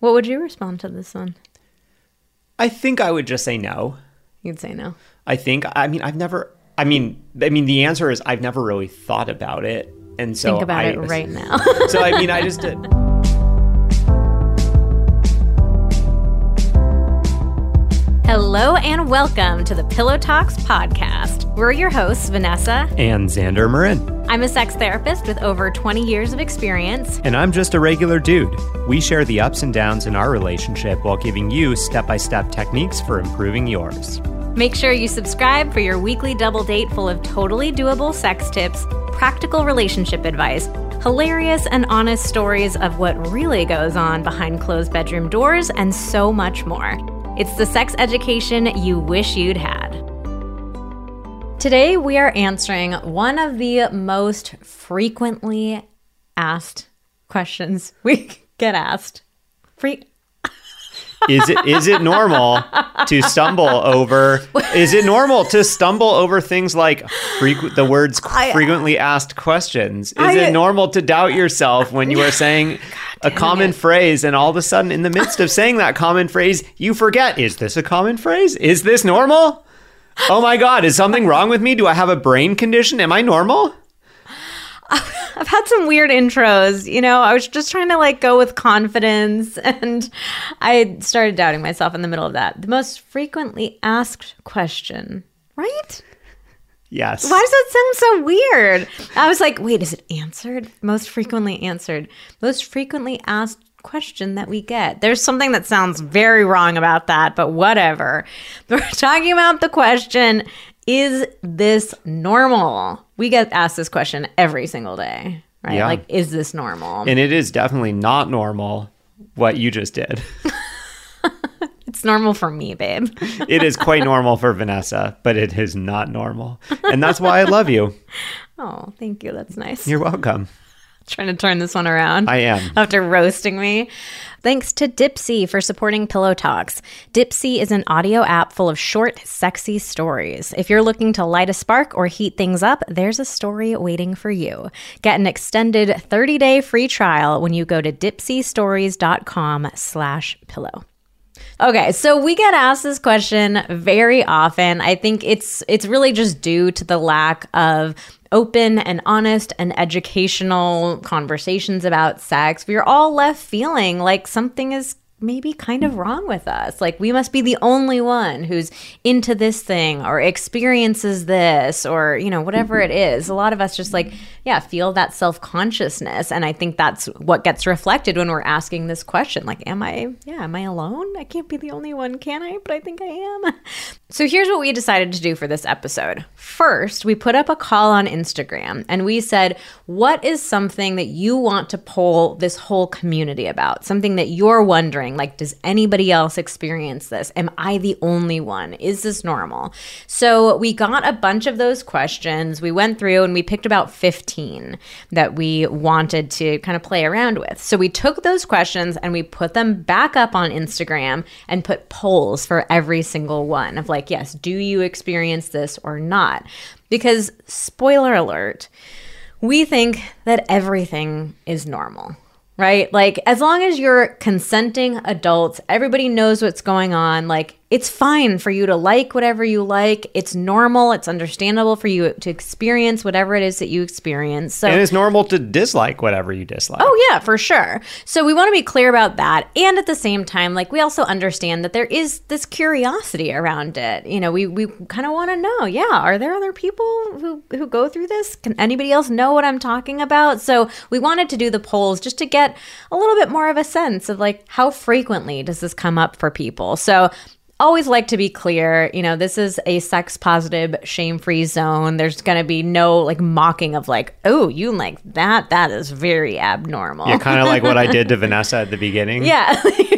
What would you respond to this one? I think I would just say no. You'd say no. I think. I mean, I've never. I mean, I mean, the answer is I've never really thought about it, and so Think about I, it right now. so I mean, I just did. Hello and welcome to the Pillow Talks podcast. We're your hosts, Vanessa. And Xander Marin. I'm a sex therapist with over 20 years of experience. And I'm just a regular dude. We share the ups and downs in our relationship while giving you step by step techniques for improving yours. Make sure you subscribe for your weekly double date full of totally doable sex tips, practical relationship advice, hilarious and honest stories of what really goes on behind closed bedroom doors, and so much more. It's the sex education you wish you'd had. Today, we are answering one of the most frequently asked questions we get asked. Free- Is it is it normal to stumble over? Is it normal to stumble over things like frequ- the words I- uh, frequently asked questions? Is I- it normal to doubt yourself when you are saying a common it. phrase and all of a sudden in the midst of saying that common phrase you forget is this a common phrase? Is this normal? Oh my god, is something wrong with me? Do I have a brain condition? Am I normal? I've had some weird intros. You know, I was just trying to like go with confidence and I started doubting myself in the middle of that. The most frequently asked question, right? Yes. Why does that sound so weird? I was like, wait, is it answered? Most frequently answered. Most frequently asked question that we get. There's something that sounds very wrong about that, but whatever. We're talking about the question is this normal? We get asked this question every single day, right? Yeah. Like, is this normal? And it is definitely not normal what you just did. it's normal for me, babe. it is quite normal for Vanessa, but it is not normal. And that's why I love you. oh, thank you. That's nice. You're welcome. Trying to turn this one around. I am. After roasting me. Thanks to Dipsea for supporting Pillow Talks. Dipsea is an audio app full of short, sexy stories. If you're looking to light a spark or heat things up, there's a story waiting for you. Get an extended 30-day free trial when you go to dipseastories.com slash pillow. Okay, so we get asked this question very often. I think it's it's really just due to the lack of open and honest and educational conversations about sex. We're all left feeling like something is maybe kind of wrong with us. Like we must be the only one who's into this thing or experiences this or, you know, whatever it is. A lot of us just like, yeah, feel that self-consciousness and I think that's what gets reflected when we're asking this question. Like, am I yeah, am I alone? I can't be the only one, can I? But I think I am. So here's what we decided to do for this episode. First, we put up a call on Instagram and we said, What is something that you want to poll this whole community about? Something that you're wondering, like, does anybody else experience this? Am I the only one? Is this normal? So we got a bunch of those questions. We went through and we picked about 15 that we wanted to kind of play around with. So we took those questions and we put them back up on Instagram and put polls for every single one of like, yes, do you experience this or not? Because, spoiler alert, we think that everything is normal, right? Like, as long as you're consenting adults, everybody knows what's going on. Like, it's fine for you to like whatever you like. It's normal. It's understandable for you to experience whatever it is that you experience. So, And it's normal to dislike whatever you dislike. Oh, yeah, for sure. So we want to be clear about that. And at the same time, like we also understand that there is this curiosity around it. You know, we, we kind of want to know, yeah, are there other people who, who go through this? Can anybody else know what I'm talking about? So we wanted to do the polls just to get a little bit more of a sense of like how frequently does this come up for people? So always like to be clear you know this is a sex positive shame free zone. There's going to be no like mocking of like oh you like that? That is very abnormal. Yeah, kind of like what I did to Vanessa at the beginning. yeah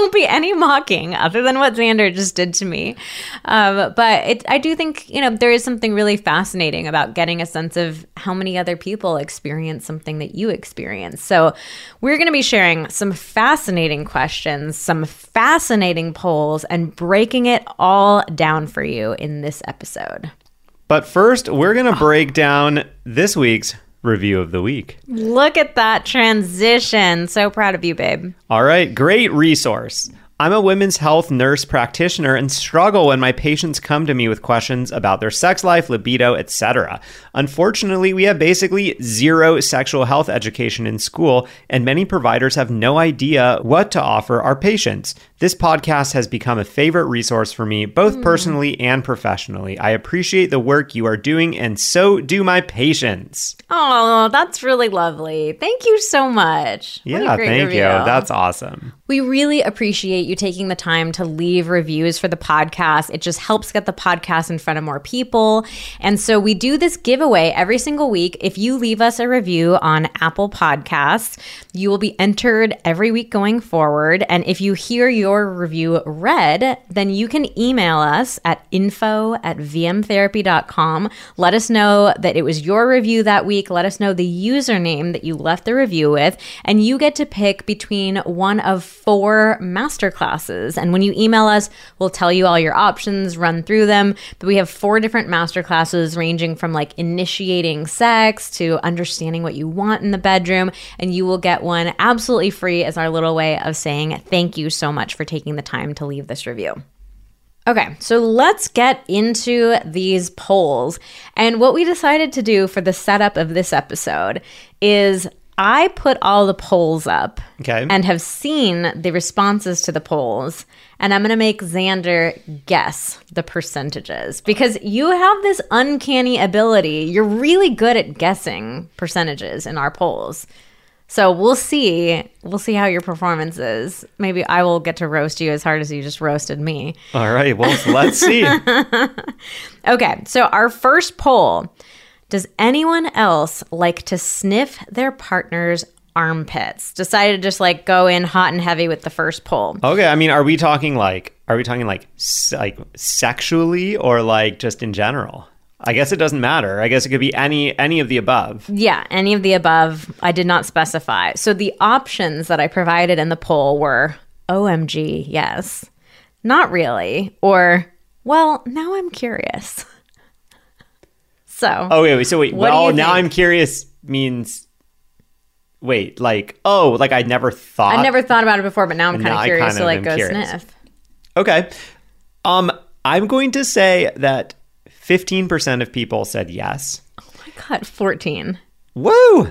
won't be any mocking other than what xander just did to me. Um, but it, i do think you know there is something really fascinating about getting a sense of how many other people experience something that you experience. So we're going to be sharing some fascinating questions some fascinating polls and breaking it all down for you in this episode. But first, we're going to break down this week's review of the week. Look at that transition. So proud of you, babe. All right, great resource. I'm a women's health nurse practitioner and struggle when my patients come to me with questions about their sex life, libido, etc. Unfortunately, we have basically zero sexual health education in school, and many providers have no idea what to offer our patients. This podcast has become a favorite resource for me, both hmm. personally and professionally. I appreciate the work you are doing, and so do my patients. Oh, that's really lovely. Thank you so much. Yeah, thank review. you. That's awesome. We really appreciate you taking the time to leave reviews for the podcast. It just helps get the podcast in front of more people. And so we do this giveaway every single week. If you leave us a review on Apple Podcasts, you will be entered every week going forward. And if you hear your review read, then you can email us at info at vmtherapy.com. Let us know that it was your review that week. Let us know the username that you left the review with. And you get to pick between one of four masterclasses. And when you email us, we'll tell you all your options, run through them. But we have four different masterclasses ranging from like initiating sex to understanding what you want in the bedroom. And you will get one absolutely free as our little way of saying thank you so much for taking the time to leave this review. Okay, so let's get into these polls. And what we decided to do for the setup of this episode is I put all the polls up Okay. and have seen the responses to the polls. And I'm going to make Xander guess the percentages because you have this uncanny ability. You're really good at guessing percentages in our polls. So we'll see. We'll see how your performance is. Maybe I will get to roast you as hard as you just roasted me. All right, well, let's see. Okay, so our first poll Does anyone else like to sniff their partner's armpits? Decided to just like go in hot and heavy with the first poll. Okay, I mean, are we talking like are we talking like like sexually or like just in general? I guess it doesn't matter. I guess it could be any any of the above. Yeah, any of the above. I did not specify. So the options that I provided in the poll were OMG, yes, not really, or well, now I'm curious. So, Oh wait, wait so wait. Well, now think? I'm curious means wait, like oh, like I never thought. I never thought about it before, but now I'm kind of curious to of like go curious. sniff. Okay. Um, I'm going to say that 15% of people said yes. Oh I got 14. Woo!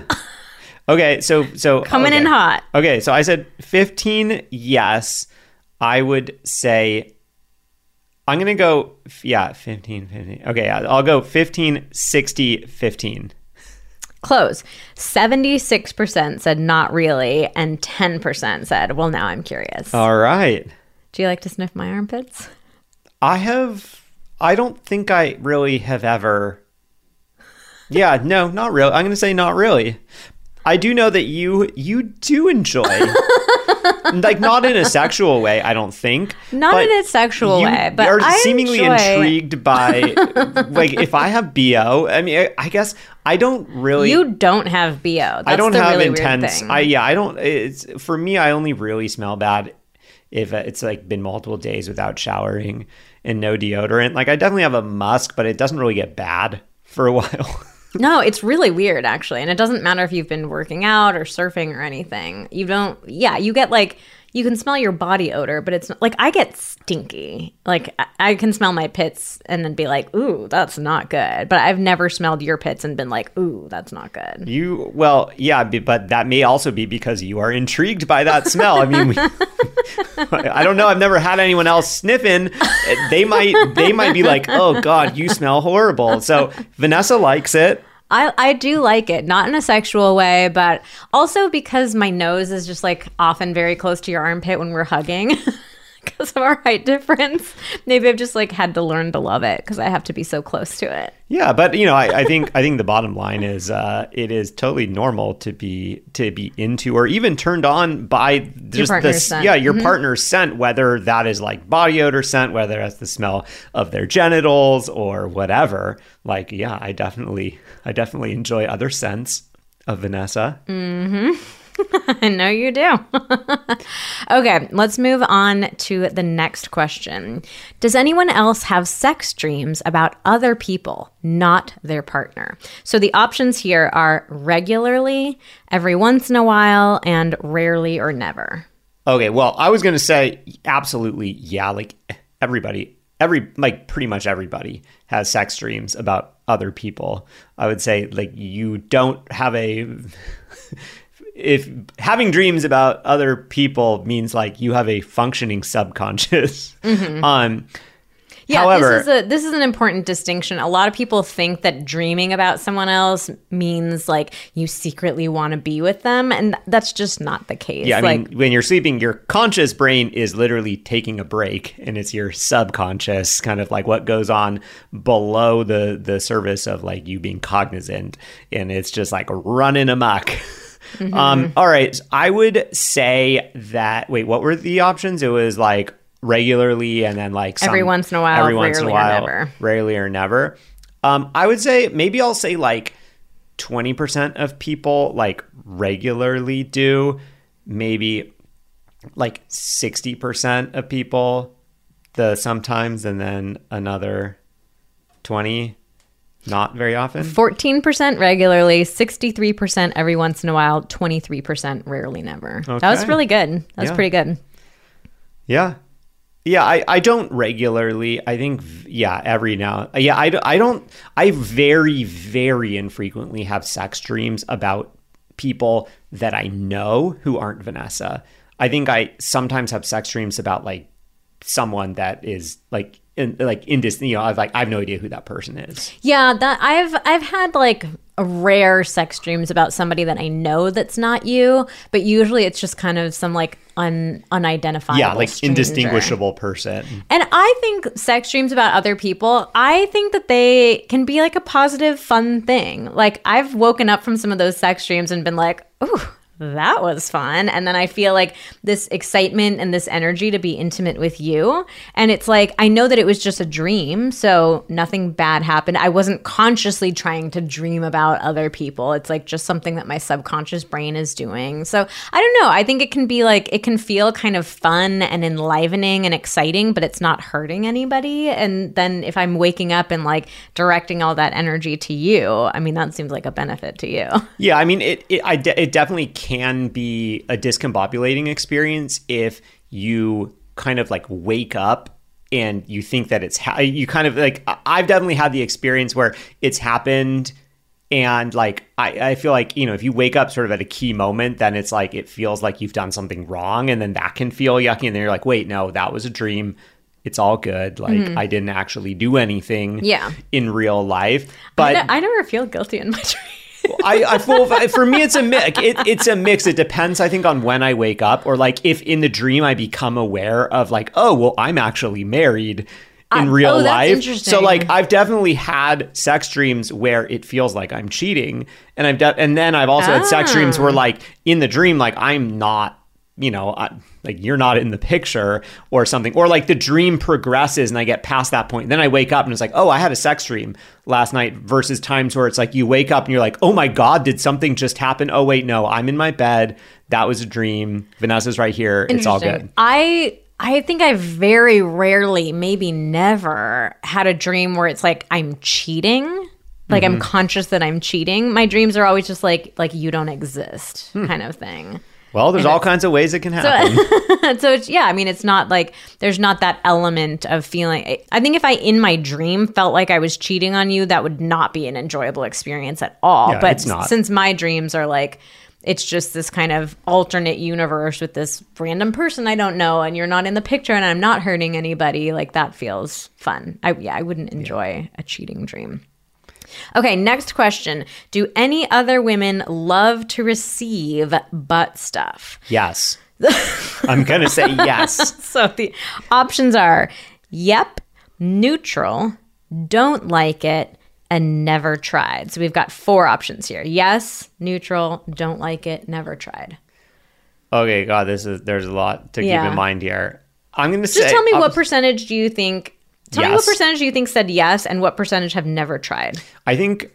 Okay, so so Coming in hot. Okay, so I said 15 yes. I would say I'm going to go yeah, 15 15. Okay, yeah, I'll go 15 60 15. Close. 76% said not really, and 10% said, well, now I'm curious. All right. Do you like to sniff my armpits? I have I don't think I really have ever Yeah, no, not really. I'm going to say not really. I do know that you you do enjoy like not in a sexual way, I don't think. Not in a sexual you way, but are I seemingly enjoy- intrigued by like if I have BO, I mean I, I guess I don't really You don't have BO. That's I don't have really intense. I yeah, I don't. It's for me. I only really smell bad if it's like been multiple days without showering and no deodorant. Like I definitely have a musk, but it doesn't really get bad for a while. no, it's really weird actually, and it doesn't matter if you've been working out or surfing or anything. You don't. Yeah, you get like you can smell your body odor, but it's not, like I get stinky. Like I, can smell my pits and then be like, "Ooh, that's not good." But I've never smelled your pits and been like, "Ooh, that's not good." you well, yeah, but that may also be because you are intrigued by that smell. I mean. We, I don't know. I've never had anyone else sniffing. They might. They might be like, "Oh God, you smell horrible." So Vanessa likes it. I, I do like it, not in a sexual way, but also because my nose is just like often very close to your armpit when we're hugging because of our height difference. Maybe I've just like had to learn to love it because I have to be so close to it. Yeah, but you know, I, I think I think the bottom line is uh, it is totally normal to be to be into or even turned on by just this scent. yeah your partner's scent, whether that is like body odor scent, whether that's the smell of their genitals or whatever. Like, yeah, I definitely I definitely enjoy other scents of Vanessa. I know you do. okay, let's move on to the next question. Does anyone else have sex dreams about other people, not their partner? So the options here are regularly, every once in a while, and rarely or never. Okay, well, I was going to say absolutely, yeah, like everybody, every like pretty much everybody has sex dreams about other people. I would say like you don't have a if having dreams about other people means like you have a functioning subconscious. Um Yeah, However- this is a this is an important distinction. A lot of people think that dreaming about someone else means like you secretly want to be with them, and that's just not the case. Yeah, I like mean, when you're sleeping, your conscious brain is literally taking a break, and it's your subconscious, kind of like what goes on below the the surface of like you being cognizant, and it's just like running amok. Mm-hmm. Um, all right, I would say that. Wait, what were the options? It was like regularly, and then like Every once in a while, every once in a while, never. rarely or never. Um, I would say maybe I'll say like 20% of people like regularly do, maybe like 60% of people the sometimes and then another 20 not very often. fourteen percent regularly, sixty three percent every once in a while, twenty three percent rarely never. That was really good. That was Yeah. pretty good. Yeah. Yeah, I, I don't regularly. I think, yeah, every now. Yeah, I, I don't. I very, very infrequently have sex dreams about people that I know who aren't Vanessa. I think I sometimes have sex dreams about like someone that is like in like in this you know I've like I have no idea who that person is. Yeah, that I've I've had like rare sex dreams about somebody that I know that's not you, but usually it's just kind of some like un unidentifiable. Yeah, like stranger. indistinguishable person. And I think sex dreams about other people, I think that they can be like a positive, fun thing. Like I've woken up from some of those sex dreams and been like, ooh, that was fun. And then I feel like this excitement and this energy to be intimate with you. And it's like, I know that it was just a dream. So nothing bad happened. I wasn't consciously trying to dream about other people. It's like just something that my subconscious brain is doing. So I don't know. I think it can be like, it can feel kind of fun and enlivening and exciting, but it's not hurting anybody. And then if I'm waking up and like directing all that energy to you, I mean, that seems like a benefit to you. Yeah, I mean, it it, I de- it definitely can be a discombobulating experience if you kind of like wake up and you think that it's ha- you kind of like I've definitely had the experience where it's happened and like I, I feel like you know if you wake up sort of at a key moment then it's like it feels like you've done something wrong and then that can feel yucky and then you're like wait no that was a dream it's all good like I didn't actually do anything Mm-hmm. Yeah. in real life but I never feel guilty in my dreams. I, I feel for me it's a mix. It, it's a mix. It depends, I think, on when I wake up or like if in the dream I become aware of like, oh well, I'm actually married in Uh, real oh, life. So like I've definitely had sex dreams where it feels like I'm cheating, and I've de- and then I've also had sex dreams Ah. where like in the dream like I'm not. You know, like you're not in the picture or something, or like the dream progresses and I get past that point. Then I wake up and it's like, oh, I had a sex dream last night. Versus times where it's like you wake up and you're like, oh my god, did something just happen? Oh wait, no, I'm in my bed. That was a dream. Vanessa's right here. It's all good. I I think I very rarely, maybe never, had a dream where it's like I'm cheating. Like Mm-hmm. I'm conscious that I'm cheating. My dreams are always just like like you don't exist Hmm. kind of thing. Well, there's all kinds of ways it can happen. so it's yeah, I mean it's not like there's not that element of feeling I- think if I in my dream felt like I was cheating on you, that would not be an enjoyable experience at all. Yeah, but since my dreams are like it's just this kind of alternate universe with this random person I don't know and you're not in the picture and I'm not hurting anybody, like that feels fun. I yeah, I wouldn't enjoy a cheating dream. Okay, next question. Do any other women love to receive butt stuff? yes. I'm going to say yes. So the options are yep, neutral, don't like it, and never tried. So we've got four options here. Yes, neutral, don't like it, never tried. Okay, God, this is there's a lot to Yeah. keep in mind here. I'm going to say Just tell me I'll- what percentage do you think Tell me what percentage do you think said yes and what percentage have never tried? I think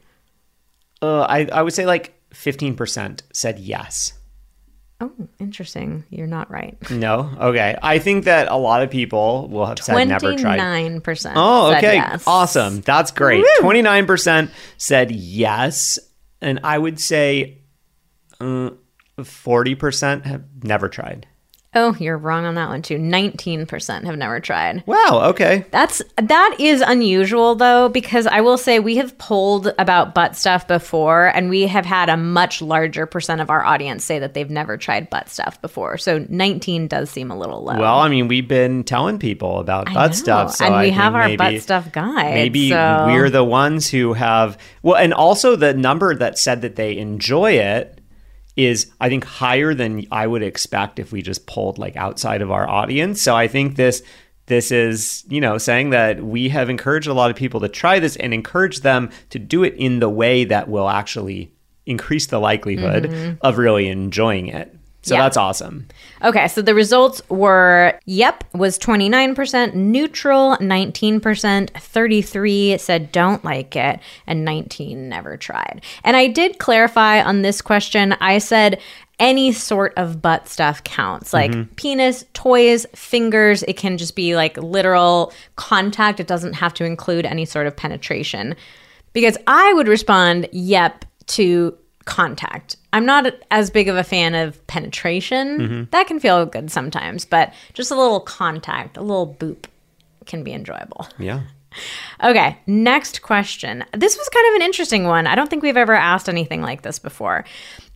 uh, I I would say like 15% said yes. Oh, interesting. You're not right. No? Okay. I think that a lot of people will have said never tried. 29%. Oh, okay. yes. Awesome. That's great. 29% said yes. And I would say uh, 40% have never tried. Oh, you're wrong on that one too. 19% have never tried. Wow. Okay. That's that is unusual though because I will say we have polled about butt stuff before and we have had a much larger percent of our audience say that they've never tried butt stuff before. So 19 does seem a little low. Well, I mean, we've been telling people about I butt know. stuff. So and we think have our maybe, butt stuff guide. Maybe so- we're the ones who have. Well, and also the number that said that they enjoy it is, I think, higher than I would expect if we just pulled like outside of our audience. So I think this. This is, you know, saying that we have encouraged a lot of people to try this and encourage them to do it in the way that will actually increase the likelihood mm-hmm. of really enjoying it. So Mm-hmm. Yeah. that's awesome. Okay, so the results were yep was 29%, neutral 19%, 33 said don't like it and 19 never tried. And I did clarify on this question. I said any sort of butt stuff counts. Like penis, toys, fingers, it can just be like literal contact. It doesn't have to include any sort of penetration. Because I would respond yep to contact. I'm not as big of a fan of penetration. Mm-hmm. That can feel good sometimes, but just a little contact, a little boop can be enjoyable. Yeah. Okay, next question. This was kind of an interesting one. I don't think we've ever asked anything like this before.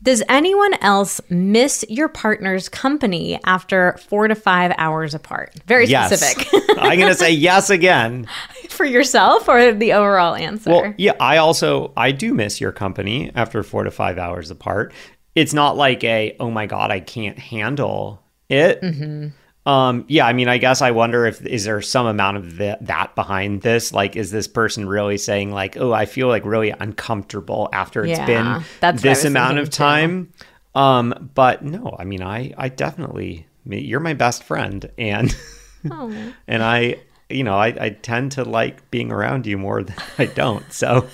Does anyone else miss your partner's company after four to five hours apart? Very Yes. specific. I'm going to say yes again. For yourself or the overall answer? Well, yeah, I also I do miss your company after 4 to 5 hours apart. It's not like a oh my god, I can't handle it. Mm-hmm. Um yeah, I mean, I guess I wonder if is there some amount of the, that behind this? Like is this person really saying like, "Oh, I feel like really uncomfortable after it's Yeah, been that's this amount of too. time?" Um but no, I mean, I I definitely you're my best friend and Oh. and I you know, I, I tend to like being around you more than I don't. So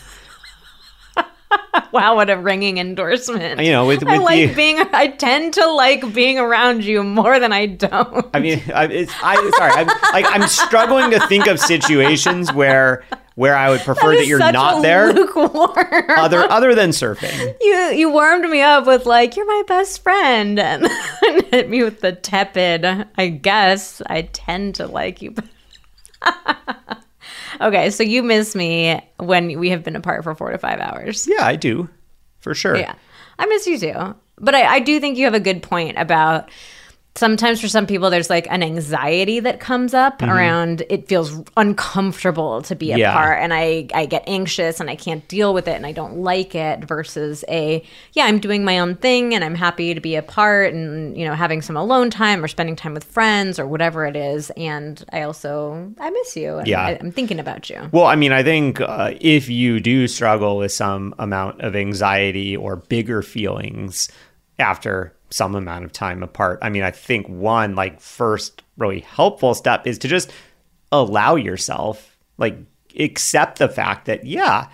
Wow, what a ringing endorsement. you know, with with I like the, being. I tend to like being around you more than I don't. I mean, I, it's I sorry, I'm like I'm struggling to think of situations where where I would prefer that you're such not there, Lukewarm. other other than surfing. you you warmed me up with like you're my best friend, and hit me with the tepid. I guess I tend to like you. okay, so you miss me when we have been apart for four to five hours. Yeah, I do, for sure. Yeah, I miss you too. But I, I do think you have a good point about sometimes for some people there's like an anxiety that comes up around it feels uncomfortable to be Mm-hmm. Yeah. apart and I, I get anxious and I can't deal with it and I don't like it versus a yeah I'm doing my own thing and I'm happy to be apart and you know having some alone time or spending time with friends or whatever it is and I also I miss you and Yeah. I, I'm thinking about you Well, I mean, I think uh, if you do struggle with some amount of anxiety or bigger feelings after some amount of time apart, I mean, I think one like first really helpful step is to just allow yourself, like, accept the fact that yeah,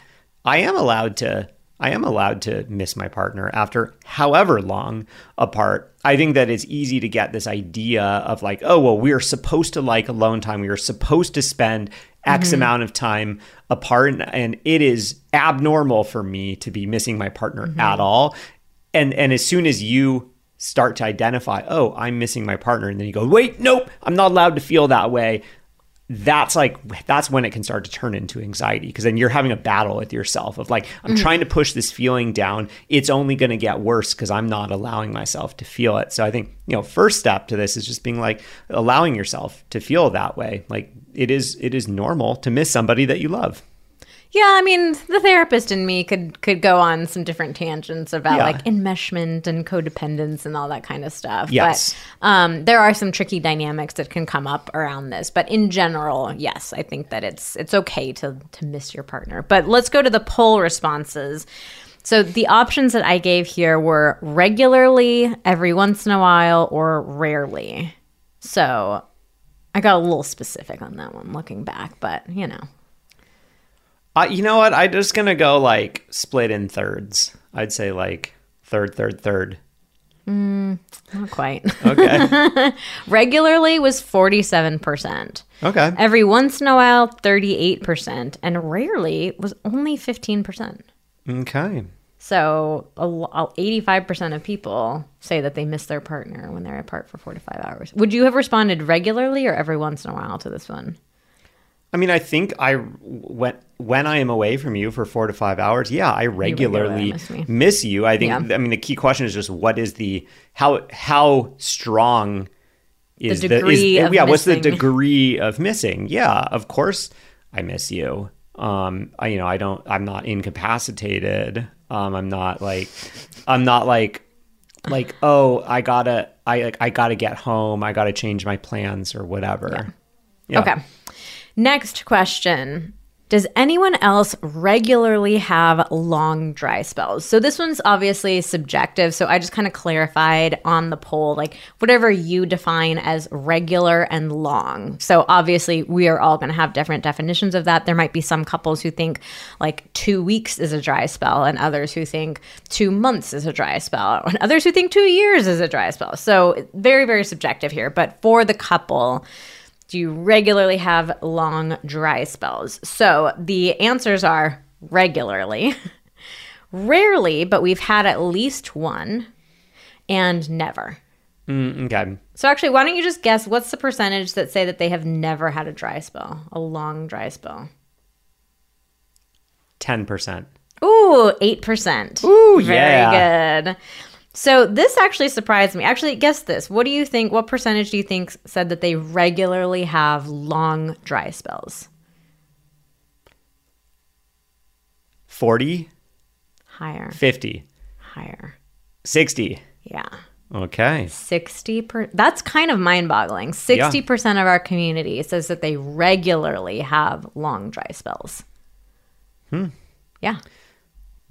I am allowed to. I am allowed to miss my partner after however long apart. I think that it's easy to get this idea of like, oh, well, we're supposed to like alone time. We are supposed to spend X mm-hmm. amount of time apart. And, and it is abnormal for me to be missing my partner mm-hmm. at all. And and as soon as you start to identify, oh, I'm missing my partner, and then you go, wait, nope, I'm not allowed to feel that way. That's like that's when it can start to turn into anxiety because then you're having a battle with yourself of like I'm mm-hmm. trying to push this feeling down. It's only going to get worse because I'm not allowing myself to feel it. So I think you know first step to this is just being like allowing yourself to feel that way. Like it is it is normal to miss somebody that you love Yeah, I mean, the therapist in me could could go on some different tangents about Yeah. like enmeshment and codependence and all that kind of stuff. Yes. But um, there are some tricky dynamics that can come up around this. But in general, yes, I think that it's it's okay to to miss your partner. But let's go to the poll responses. So the options that I gave here were regularly, every once in a while, or rarely. So I got a little specific on that one looking back, but you know. Uh, you know what I'm just gonna go like split in thirds I'd say like third third third Mm, Not quite. Okay. Regularly was 47%. okay. Every once in a while, 38%. And rarely was only 15%. Okay. So a lo- 85% of people say that they miss their partner when they're apart for four to five hours. Would you have responded regularly or every once in a while to this one? I mean, I think I when when I am away from you for four to five hours, yeah, I regularly regularly miss miss you. I think. Yeah. I mean, the key question is just what is the how how strong is the, degree is, of yeah what's the degree of missing? Yeah, of course I miss you. Um, I you know I don't I'm not incapacitated. Um, I'm not like I'm not like like oh I gotta I like I gotta get home. I gotta change my plans or whatever. Yeah. Okay. Next question. Does anyone else regularly have long dry spells? So this one's obviously subjective. So I just kind of clarified on the poll, like whatever you define as regular and long. So obviously we are all going to have different definitions of that. There might be some couples who think like two weeks is a dry spell, and others who think two months is a dry spell, and others who think two years is a dry spell. So very, very subjective here. But for the couple, do you regularly have long dry spells? So the answers are regularly, rarely, but we've had at least one, and never. Mm, okay. So actually, why don't you just guess what's the percentage that say that they have never had a dry spell, a long dry spell? Ten percent. Ooh, 8%. Ooh, Very yeah. good. So this actually surprised me. Actually, guess this. What do you think? What percentage do you think said that they regularly have long dry spells? 40, Higher. 50, Higher. 60. Yeah. Okay. 60 per That's kind of mind-boggling. 60% of our community says that they regularly have long dry spells. Hmm. Yeah.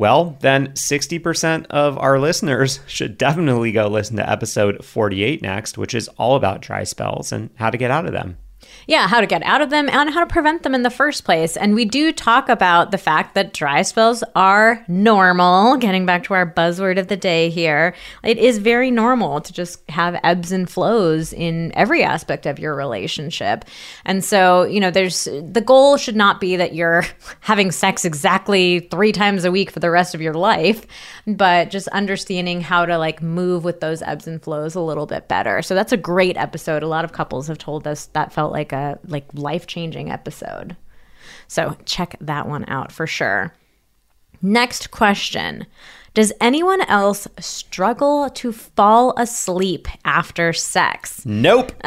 Well, then 60% of our listeners should definitely go listen to episode 48 next, which is all about dry spells and how to get out of them. Yeah, how to get out of them and how to prevent them in the first place. And we do talk about the fact that dry spells are normal. Getting back to our buzzword of the day here, it is very normal to just have ebbs and flows in every aspect of your relationship. And so, you know, there's the goal should not be that you're having sex exactly three times a week for the rest of your life, but just understanding how to like move with those ebbs and flows a little bit better. So that's a great episode. A lot of couples have told us that felt like a like life-changing episode. So check that one out for sure. Next question. Does anyone else struggle to fall asleep after sex? Nope.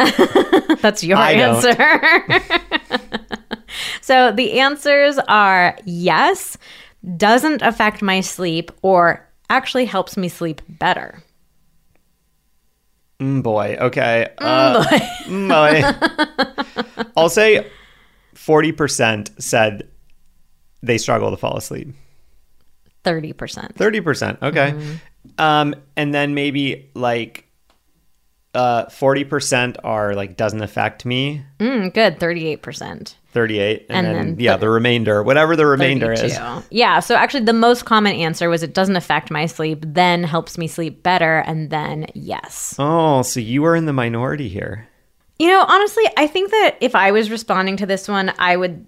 That's your I answer. so the answers are yes, doesn't affect my sleep, or actually helps me sleep better. Mm, boy. Okay. Uh, mm, boy. I'll say 40% said they struggle to fall asleep. 30%. 30%. Okay. Um, and then maybe like uh, 40% are like doesn't affect me. Mm, good, 38%. 38 and, And then, then yeah the remainder whatever the remainder is 32. Yeah, so actually the most common answer was it doesn't affect my sleep, then helps me sleep better, and then yes. oh so you are in the minority here You know, honestly, I think that if I was responding to this one, I would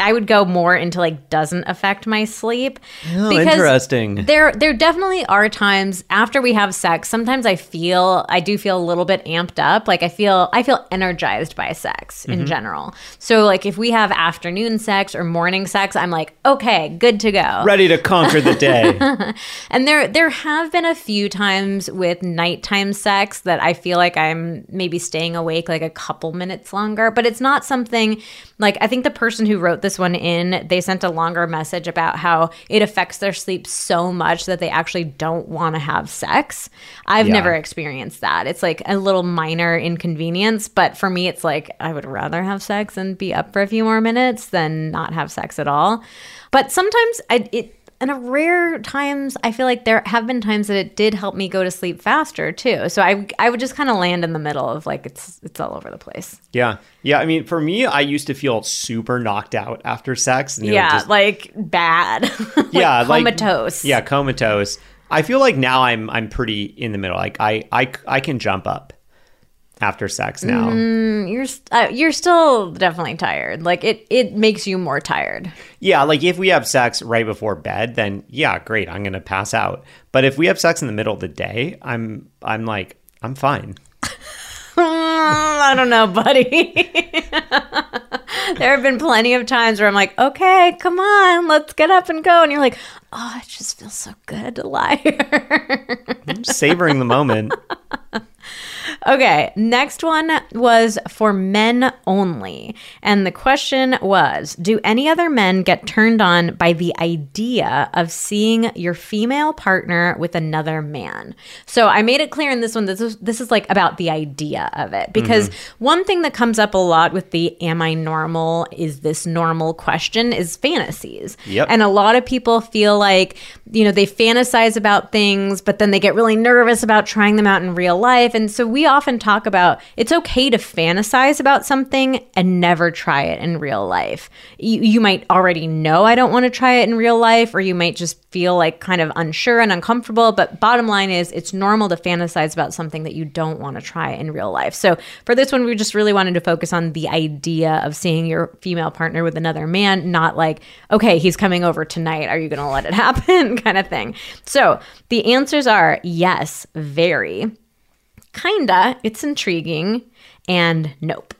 I would go more into like doesn't affect my sleep. Oh, interesting. There there definitely are times after we have sex, sometimes I feel I do feel a little bit amped up. Like I feel I feel energized by sex Mm-hmm. in general. So like if we have afternoon sex or morning sex, I'm like, okay, good to go. ready to conquer the day And there there have been a few times with nighttime sex that I feel like I'm maybe staying awake like a couple minutes longer, but it's not something like I think the person who wrote this one in, they sent a longer message about how it affects their sleep so much that they actually don't want to have sex. I've Yeah. never experienced that. It's like a little minor inconvenience, but for me it's like I would rather have sex and be up for a few more minutes than not have sex at all. But sometimes I it and a rare times I feel like there have been times that it did help me go to sleep faster too. So I I would just kind of land in the middle of like it's it's all over the place. yeah yeah i mean for me i used to feel super knocked out after sex and yeah, just- like bad. Like yeah like- comatose. yeah comatose I feel like now I'm I'm pretty in the middle. Like I I I can jump up after sex now. You're st- uh, you're still definitely tired. Like it it makes you more tired. Yeah, like if we have sex right before bed, then yeah, great, I'm gonna pass out. But if we have sex in the middle of the day, I'm I'm like I'm fine. Mm, I don't know, buddy. there have been plenty of times where I'm like, okay, come on, let's get up and go. And you're like, oh, it just feels so good to lie here. I'm savoring the moment. Okay, next one was for men only. And the question was Do any other men get turned on by the idea of seeing your female partner with another man? So I made it clear in this one, this is, this is like about the idea of it. Because mm-hmm. one thing that comes up a lot with the Am I normal? Is this normal question is fantasies. Yep. And a lot of people feel like, you know, they fantasize about things, but then they get really nervous about trying them out in real life. And so we often talk about it's okay to fantasize about something and never try it in real life. You, you might already know I don't want to try it in real life, or you might just feel like kind of unsure and uncomfortable. But bottom line is, it's normal to fantasize about something that you don't want to try in real life. So for this one, we just really wanted to focus on the idea of seeing your female partner with another man, not like, okay, he's coming over tonight. Are you going to let it happen? kind of thing. So the answers are yes, very, kinda, it's intriguing, and nope.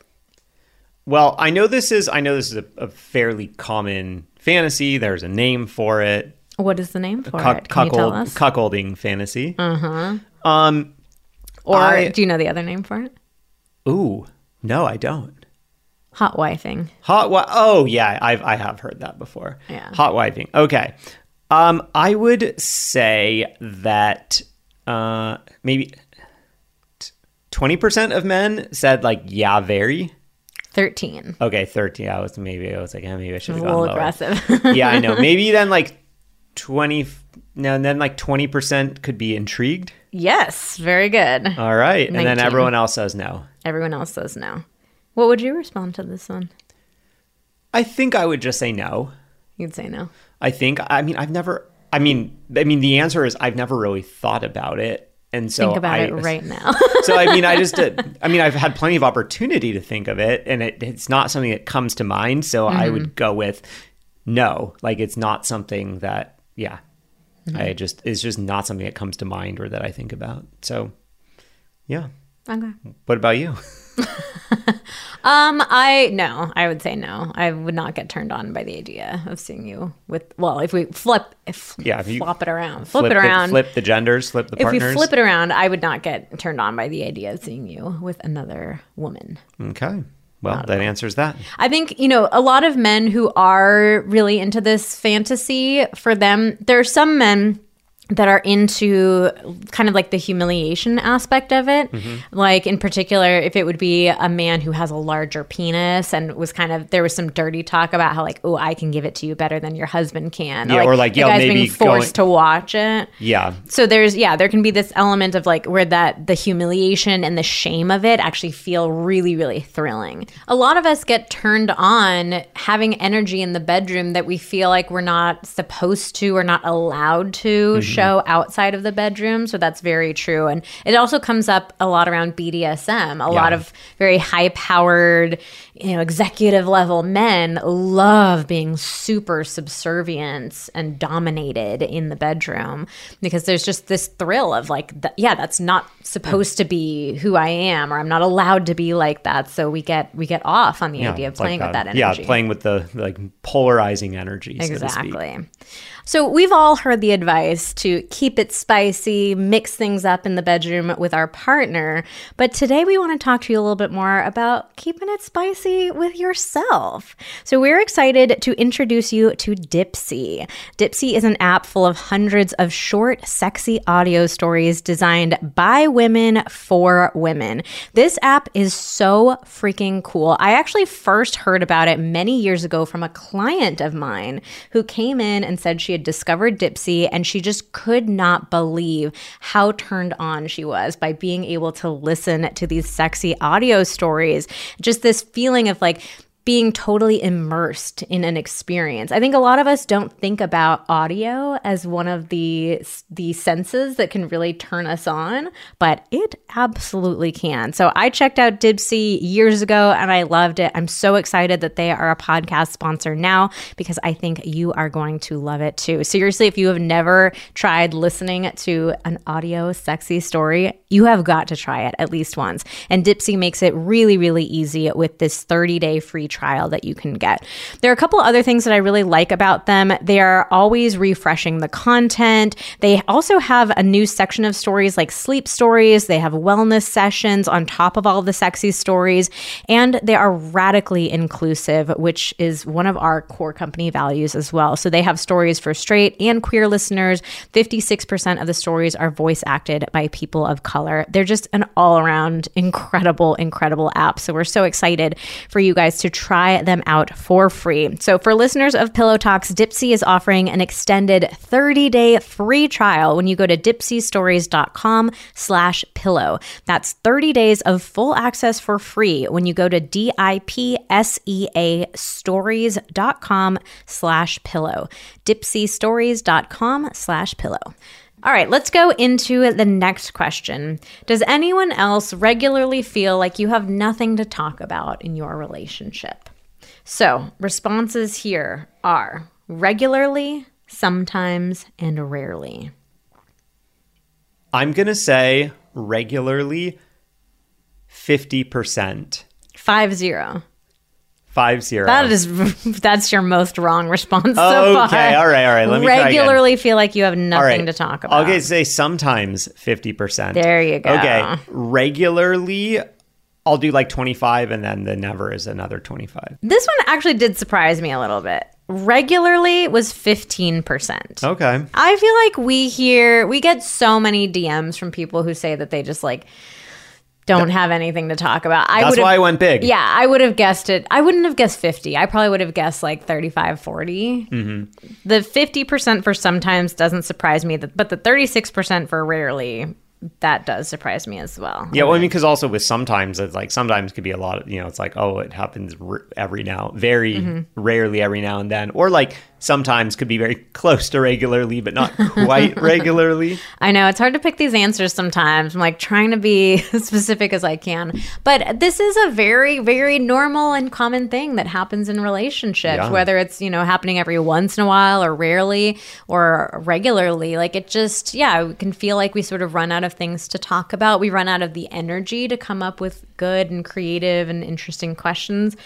Well, I know this is I know this is a, a fairly common fantasy. There's a name for it. What is the name for Cuck- it? Can you tell cuckold, us? cuckolding fantasy. Uh-huh. Um or I- do you know the other name for it? ooh, no, I don't. Hot wifing. Hot wi- Oh yeah, I've I have heard that before. Yeah. Hot wiping. Okay. Um, I would say that uh, maybe twenty percent of men said like yeah, very. 13. Okay, thirteen. I was maybe I was like yeah, maybe I should have gone little lower. aggressive. yeah, I know. Maybe then like twenty. No, and then like twenty percent could be intrigued. yes, very good. All right, and then everyone else says no. Everyone else says no. What would you respond to this one? I think I would just say no. You'd say no. I think. I mean, I've never. I mean, I mean, the answer is I've never really thought about it, and so Think about I, it right now. so I mean, I just. Did, I mean, I've had plenty of opportunity to think of it, and it, it's not something that comes to mind. So I Mm-hmm. would go with no. Like it's not something that. Yeah, Mm-hmm. I just it's just not something that comes to mind or that I think about. So, yeah. okay. What about you? Um, I no, I would say no. I would not get turned on by the idea of seeing you with. Well, if we flip, if Yeah, if you flop it around, flip, it the- around. flip the genders, flip the if partners. If we flip it around, I would not get turned on by the idea of seeing you with another woman. Okay. Well, that answers that. I think, you know, a lot of men who are really into this fantasy, for them, there are some men that are into kind of like the humiliation aspect of it. Mm-hmm. Like, in particular, if it would be a man who has a larger penis and was kind of, there was some dirty talk about how, like, oh, I can give it to you better than your husband can. Yeah, or like, the yeah, guy's being forced to watch it Yeah. so there's yeah there can be this element of like where that the humiliation and the shame of it actually feel really really thrilling a lot of us get turned on having energy in the bedroom that we feel like we're not supposed to or not allowed to mm-hmm. Show outside of the bedroom so that's very true. And it also comes up a lot around bdsm a lot of very high powered you know executive level men love being super subservient and dominated in the bedroom because there's just this thrill of like th- yeah that's not supposed to be who i am or i'm not allowed to be like that so we get we get off on the Yeah, idea of it's like playing with that energy Yeah, playing with the like polarizing energy. So to speak. Exactly. So we've all heard the advice to keep it spicy, mix things up in the bedroom with our partner. But today we want to talk to you a little bit more about keeping it spicy with yourself. So we're excited to introduce you to Dipsea. Dipsea is an app full of hundreds of short, sexy audio stories designed by women for women. This app is so freaking cool. I actually first heard about it many years ago from a client of mine who came in and said she had discovered Dipsea and she just could not believe how turned on she was by being able to listen to these sexy audio stories. Just this feeling of like, being totally immersed in an experience. I think a lot of us don't think about audio as one of the the senses that can really turn us on, but it absolutely can. So I checked out Dipsea years ago and I loved it. I'm so excited that they are a podcast sponsor now because I think you are going to love it too. Seriously, if you have never tried listening to an audio sexy story, you have got to try it at least once. And Dipsea makes it really really easy with this 30-day free trial that you can get. There are a couple other things that I really like about them. They are always refreshing the content. They also have a new section of stories like sleep stories. They have wellness sessions on top of all the sexy stories. And they are radically inclusive, which is one of our core company values as well. So they have stories for straight and queer listeners. 56% of the stories are voice acted by people of color. They're just an all around incredible, incredible app. So we're so excited for you guys to try them out for free. So for listeners of Pillow Talks, Dipsea is offering an extended 30-day free trial when you go to dipseastories.com slash pillow. That's 30 days of full access for free when you go to D-I-P-S-E-A stories.com slash pillow. dipseastories.com slash pillow. All right, let's go into the next question. Does anyone else regularly feel like you have nothing to talk about in your relationship? So, responses here are regularly, sometimes, and rarely. I'm going to say regularly 50%. Five zero. Five zero. That is that's your most wrong response so far. Okay, all right, all right. Let me try again. regularly feel like you have nothing right. to talk about. Okay, say sometimes 50%. There you go. Okay, regularly I'll do like 25 and then the never is another 25. This one actually did surprise me a little bit. Regularly was 15%. Okay. I feel like we hear we get so many DMs from people who say that they just like don't have anything to talk about. I That's why I went big. Yeah, I would have guessed it. I wouldn't have guessed 50. I probably would have guessed like 35, 40. Mm-hmm. The 50% for sometimes doesn't surprise me, but the 36% for rarely, that does surprise me as well. Yeah, well, I mean, because also with sometimes it's like sometimes could be a lot of you know it's like oh it happens r- every now very Mm-hmm. rarely every now and then or like sometimes could be very close to regularly but not quite regularly. I know it's hard to pick these answers sometimes. I'm like trying to be as specific as I can. But this is a very, very normal and common thing that happens in relationships, Yeah. whether it's, you know, happening every once in a while or rarely or regularly. Like it just, yeah, we can feel like we sort of run out of things to talk about. We run out of the energy to come up with good and creative and interesting questions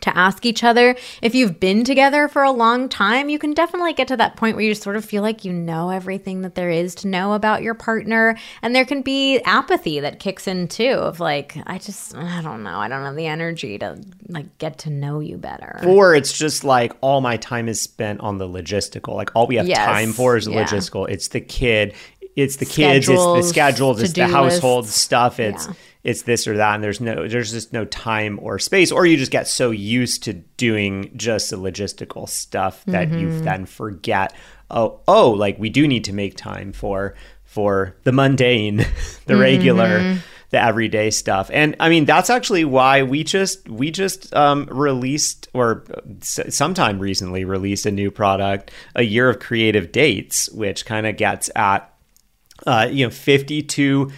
to ask each other. If you've been together for a long time, you can definitely get to that point where you sort of feel like you know everything that there is to know about your partner. And there can be apathy that kicks in too of like, I just, I don't know. I don't have the energy to like get to know you better. Or it's just like all my time is spent on the logistical. Like all we have Yes, time for is yeah. logistical. It's the kid, it's the kids, it's the Schedules, schedules, it's the household stuff. It's Yeah. It's this or that, and there's no there's just no time or space, or you just get so used to doing just the logistical stuff that Mm-hmm. you then forget. Oh, oh, like we do need to make time for for the mundane, the regular Mm-hmm. the everyday stuff and i mean that's actually why we just we just um, released or sometime recently released a new product a year of creative dates which kind of gets at uh, you know 52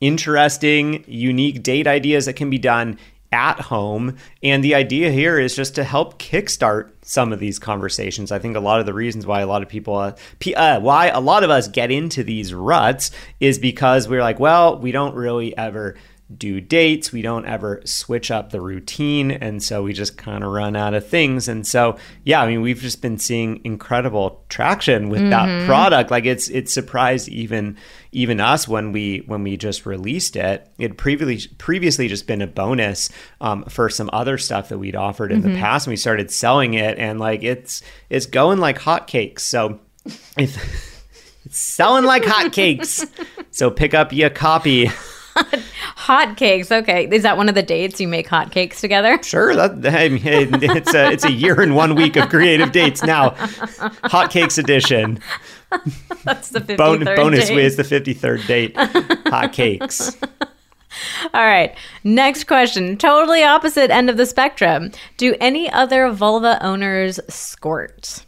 interesting unique date ideas that can be done at home. And the idea here is just to help kickstart some of these conversations. I think a lot of the reasons why a lot of people uh, p- uh, why a lot of us get into these ruts is because we're like well we don't really ever do dates. We don't ever switch up the routine. And so we just kind of run out of things. And so yeah i mean we've just been seeing incredible traction with that product. Like it's it's surprised even even us when we when we just released it. It previously previously just been a bonus um, for some other stuff that we'd offered in the past and we started selling it. And like it's it's going like hotcakes. So if it's selling like hotcakes. So pick up your copy Hotcakes. Okay. Is that one of the dates you make hotcakes together? Sure, that I mean, it's a it's a year and one week of creative dates now. Hotcakes edition. That's the 53rd Bon- bonus date. with the fifty third date. Hotcakes. All right. Next question. Totally opposite end of the spectrum. Do any other vulva owners squirt?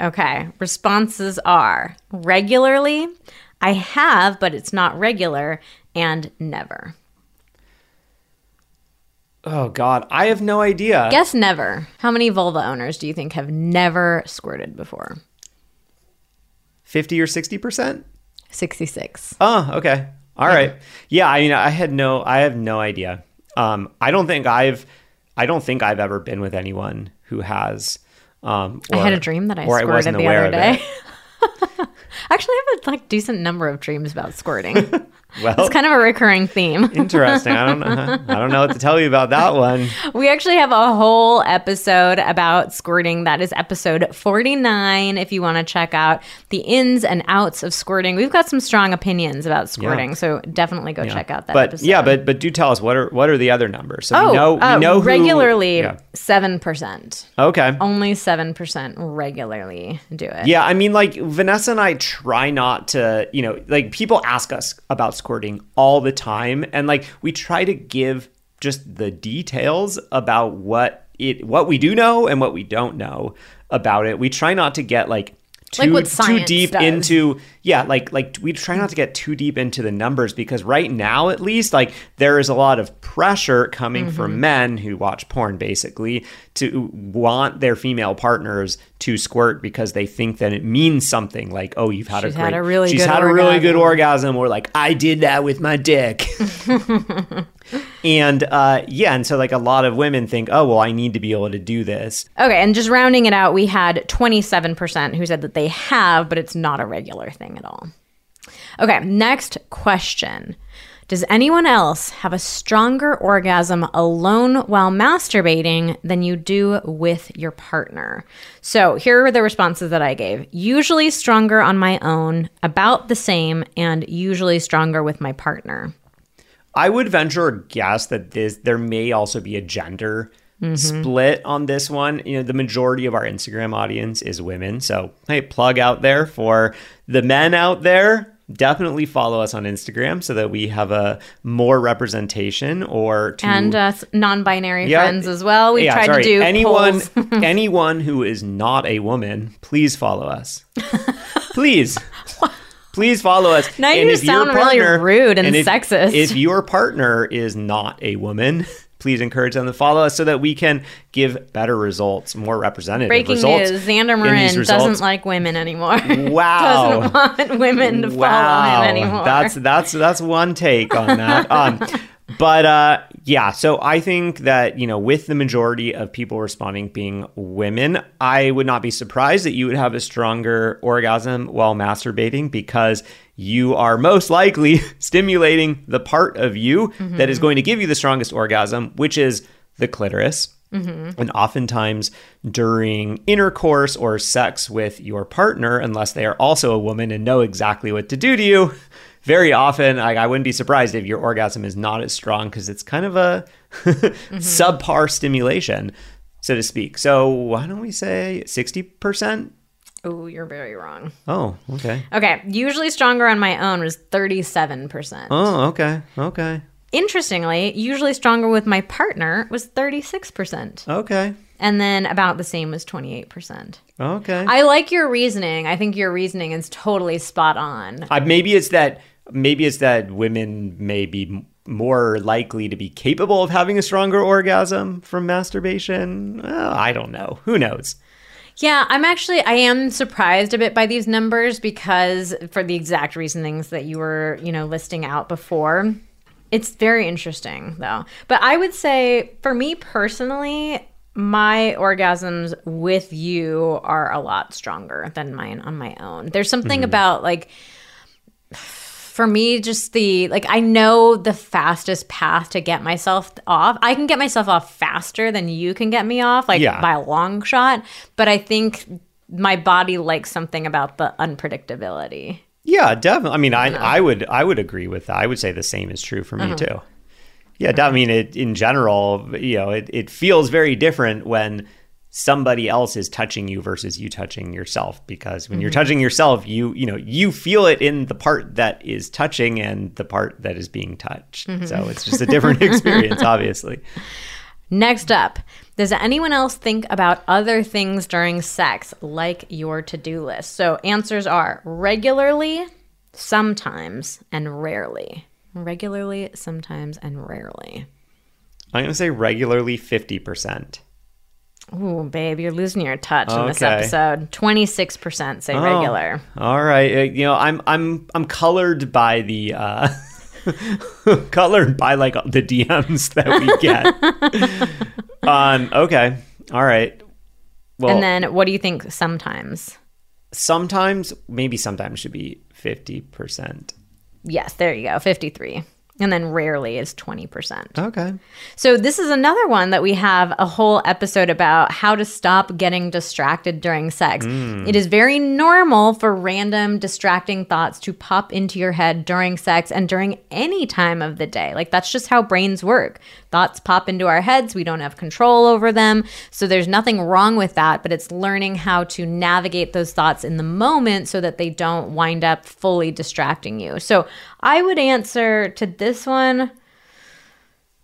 Okay. Responses are regularly, I have, but it's not regular, and never. Oh God, I have no idea. Guess never. How many vulva owners do you think have never squirted before? Fifty or sixty percent? 66. Oh, okay. All right. Yeah, I mean, I had no, I have no idea. Um, I don't think I've, I don't think I've ever been with anyone who has. Um, I had a dream that I or squirted wasn't the other day. Actually, I have a like decent number of dreams about squirting. Well, it's kind of a recurring theme. interesting. I don't know. I don't know what to tell you about that one. We actually have a whole episode about squirting. That is episode 49 if you want to check out the ins and outs of squirting. We've got some strong opinions about squirting, so definitely go check out that but episode. yeah, but but do tell us what are what are the other numbers? So Oh, we know we uh, know who, regularly Yeah. 7%. Okay. Only 7% regularly do it. Yeah, I mean, like Vanessa and I try not to, you know, like people ask us about all the time, and like we try to give just the details about what it, what we do know and what we don't know about it. We try not to get like too Like too deep does. into yeah, like like we try not to get too deep into the numbers because right now at least like there is a lot of pressure coming Mm-hmm. from men who watch porn basically to want their female partners to squirt because they think that it means something like oh you've had She's a great had a really she's good had a really good orgasm or like I did that with my dick. and uh yeah, and so like a lot of women think oh well I need to be able to do this. Okay, and just rounding it out, we had 27% who said that they have, but it's not a regular thing at all. Okay, next question. Does anyone else have a stronger orgasm alone while masturbating than you do with your partner? So here are the responses that I gave. Usually stronger on my own, about the same, and usually stronger with my partner. I would venture a guess that this there may also be a gender split on this one. You know, the majority of our Instagram audience is women. So hey, plug out there for the men out there. Definitely follow us on Instagram so that we have a more representation or to And uh, non-binary Yeah. friends as well. We yeah, tried sorry. to do anyone anyone who is not a woman, please follow us. please. Please follow us. Now And you sound really rude and if, sexist. If your partner is not a woman, please encourage them to follow us so that we can give better results, more representative Breaking results. news: Xander in Marin doesn't like women anymore. Wow. doesn't want women to follow him anymore. That's that's that's one take on that. um, but uh, yeah, so I think that you know, with the majority of people responding being women, I would not be surprised that you would have a stronger orgasm while masturbating because you are most likely stimulating the part of you that is going to give you the strongest orgasm, which is the clitoris. And oftentimes during intercourse or sex with your partner, unless they are also a woman and know exactly what to do to you, very often like, I wouldn't be surprised if your orgasm is not as strong because it's kind of a subpar stimulation, so to speak. So why don't we say 60%? oh, you're very wrong. Oh, okay. Okay, usually stronger on my own was 37%. Oh, okay. Okay. Interestingly, usually stronger with my partner was 36%. Okay. And then about the same was 28%. Okay. I like your reasoning. I think your reasoning is totally spot on. Uh, maybe it's that maybe it's that women may be more likely to be capable of having a stronger orgasm from masturbation. Well, I don't know. Who knows? Yeah, I'm actually I am surprised a bit by these numbers because for the exact reasonings that you were, you know, listing out before. It's very interesting though. But I would say for me personally, my orgasms with you are a lot stronger than mine on my own. There's something mm-hmm. about like for me just the like i know the fastest path to get myself off i can get myself off faster than you can get me off like Yeah. by a long shot but i think my body likes something about the unpredictability Yeah, definitely. I mean, I I would I would agree with that. I would say the same is true for me uh-huh. too. Yeah, I mean, it in general, you know, it, it feels very different when somebody else is touching you versus you touching yourself because when you're Mm-hmm. touching yourself you you know you feel it in the part that is touching and the part that is being touched Mm-hmm. so it's just a different experience obviously Next up, does anyone else think about other things during sex, like your to do list? So, answers are regularly, sometimes, and rarely. Regularly, sometimes, and rarely. i'm going to say regularly 50% Ooh, babe, you're losing your touch in this episode. 26% say regular. Oh, all right. Uh, You know, I'm I'm I'm colored by the uh colored by like the DMs that we get. um okay. All right. Well, and then, what do you think sometimes? sometimes maybe sometimes should be 50%. Yes, there you go, 53. And then rarely is 20%. Okay. So, this is another one that we have a whole episode about how to stop getting distracted during sex. Hmm. It is very normal for random distracting thoughts to pop into your head during sex and during any time of the day. Like, that's just how brains work. Thoughts pop into our heads, we don't have control over them. So, there's nothing wrong with that, but it's learning how to navigate those thoughts in the moment so that they don't wind up fully distracting you. So, I would answer to this one.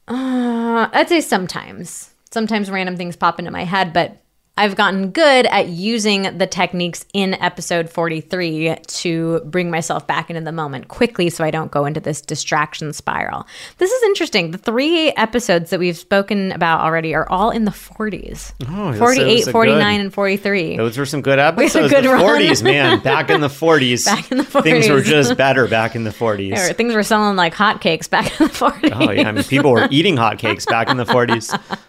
Uh, I'd say sometimes. Sometimes random things pop into my head, but I've gotten good at using the techniques in episode 43 to bring myself back into the moment quickly so I don't go into this distraction spiral. This is interesting. The three episodes that we've spoken about already are all in the 40s Oh, 48, that's 49, good- and 43. Those were some good episodes. good the run. 40s, man. Back in the 40s. Back in the 40s. Things were just better back in the 40s. Or Things were selling like hotcakes back in the 40s. Oh yeah, I mean people were eating hotcakes back in the 40s.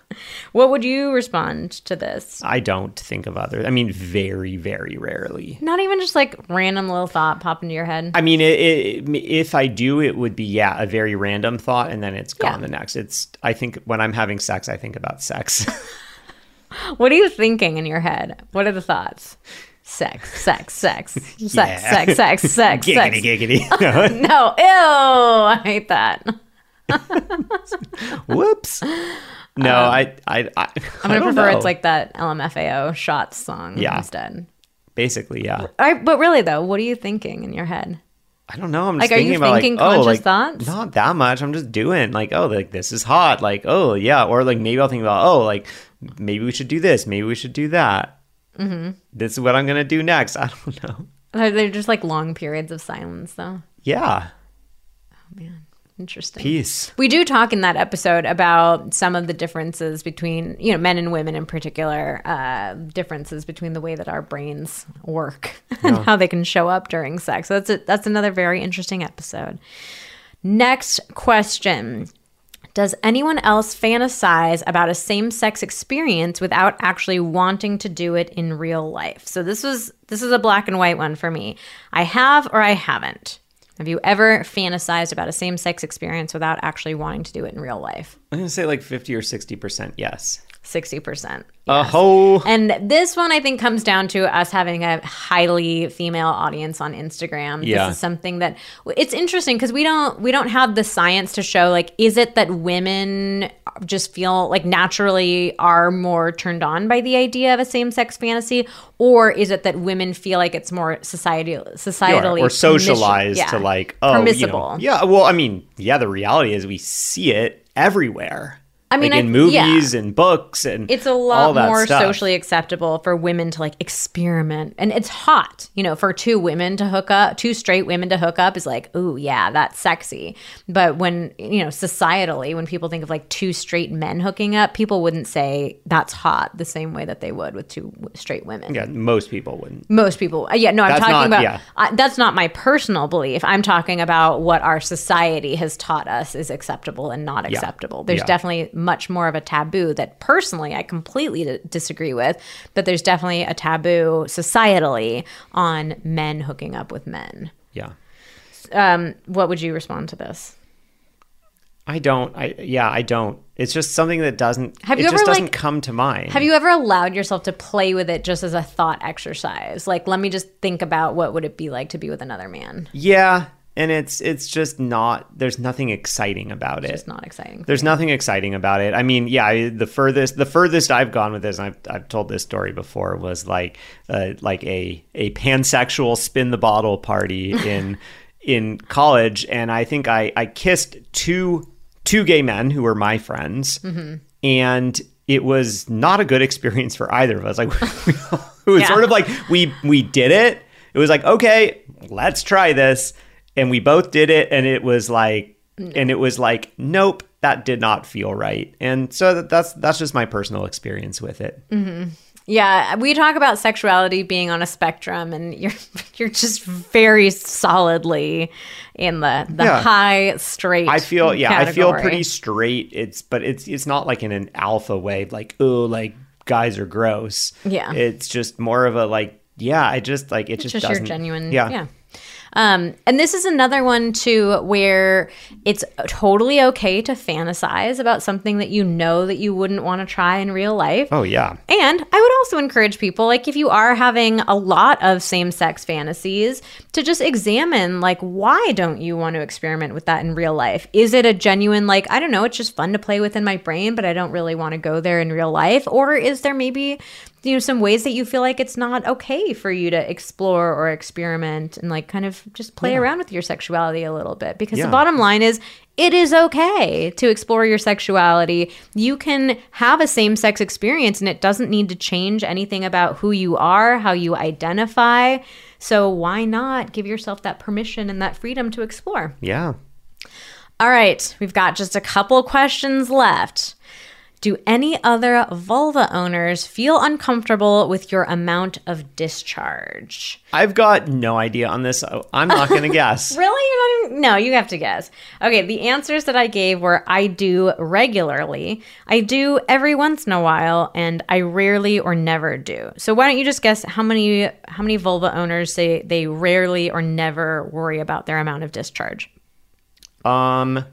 What would you respond to this? I don't think of other. I mean, very, very rarely. Not even just like random little thought pop into your head. I mean, it, it, if I do, it would be yeah, a very random thought, and then it's gone Yeah. the next. It's I think when I'm having sex, I think about sex. What are you thinking in your head? What are the thoughts? Sex, sex, sex, sex, Yeah. sex, sex, sex, giggity, sex. giggity. No, ew, I hate that. Whoops. No, I, I, I, Um, I'm gonna I prefer know. it's like that LMFAO shots song Yeah. instead. basically, yeah. I, but really though, what are you thinking in your head? I don't know. I'm Like, just are thinking you about thinking like, oh, conscious like thoughts? not that much. I'm just doing like, oh, like this is hot. Like, oh yeah, or like maybe I'll think about, oh, like maybe we should do this. Maybe we should do that. Mm-hmm. This is what I'm gonna do next. I don't know. Are they just like long periods of silence though? Yeah, Oh Man, interesting. peace. We do talk in that episode about some of the differences between, you know, men and women in particular, uh, differences between the way that our brains work and how they can show up during sex. So that's a, that's another very interesting episode. Next question. Does anyone else fantasize about a same sex experience without actually wanting to do it in real life? So this was this is a black and white one for me. I have or I haven't. Have you ever fantasized about a same sex experience without actually wanting to do it in real life? I'm gonna say like 50 or 60 percent. Yes. 60%. A ho. And this one, I think, comes down to us having a highly female audience on Instagram. Yeah. This is something that it's interesting because we don't we don't have the science to show like is it that women just feel like naturally are more turned on by the idea of a same sex fantasy, or is it that women feel like it's more society societally or, or socialized yeah, to like oh permissible? You know, yeah. Well, I mean, yeah. The reality is we see it everywhere. I mean, like in I- movies and books and it's a lot more stuff. socially acceptable for women to like experiment and it's hot you know for two women to hook up two straight women to hook up is like ooh yeah that's sexy but when you know societally when people think of like two straight men hooking up people wouldn't say that's hot the same way that they would with two straight women Yeah, most people wouldn't. most people uh, yeah no i'm That's talking not- about yeah. uh, that's not my personal belief i'm talking about what our society has taught us is acceptable and not acceptable there's Yeah. definitely much more of a taboo that personally i completely d- disagree with but there's definitely a taboo societally on men hooking up with men Yeah. um, what would you respond to this I don't. I yeah. I don't. It's just something that doesn't. Have it you just ever, doesn't like- come to mind. have you ever allowed yourself to play with it just as a thought exercise like let me just think about what would it be like to be with another man Yeah. And it's it's just not. There's nothing exciting about it. It's not exciting. There's nothing exciting about it. I mean, yeah, I, the furthest the furthest I've gone with this, and I've, I've told this story before, was like uh, like a a pansexual spin the bottle party in in college, and I think I I kissed two two gay men who were my friends, and it was not a good experience for either of us. Like it was Yeah. sort of like we we did it. It was like okay, let's try this, and we both did it, and it was like mm. and it was like nope that did not feel right. And so that's that's just my personal experience with it. Mm-hmm. Yeah, we talk about sexuality being on a spectrum, and you're you're just very solidly in the the Yeah. high straight. i feel yeah i feel pretty straight. It's but it's it's not like in an alpha way like oh like guys are gross. Yeah. it's just more of a like yeah i just like it just, just your doesn't genuine yeah. yeah um, and this is another one too where it's totally okay to fantasize about something that you know that you wouldn't want to try in real life oh yeah and I would also encourage people, like if you are having a lot of same sex fantasies, to just examine, like, why don't you want to experiment with that in real life? Is it a genuine, like, I don't know, it's just fun to play with in my brain, but I don't really want to go there in real life? Or is there maybe, you know, some ways that you feel like it's not okay for you to explore or experiment and, like, kind of just play around with your sexuality a little bit? Because Yeah. the bottom line is, it is okay to explore your sexuality. You can have a same sex experience and it doesn't need to change anything about who you are, how you identify. So, why not give yourself that permission and that freedom to explore? yeah All right, we've got just a couple questions left. Do any other vulva owners feel uncomfortable with your amount of discharge? i've got no idea on this i'm not gonna guess Really? You're not even- no, you have to guess. Okay, the answers that I gave were I do regularly, I do every once in a while, and I rarely or never do. So why don't you just guess how many how many vulva owners say they rarely or never worry about their amount of discharge? um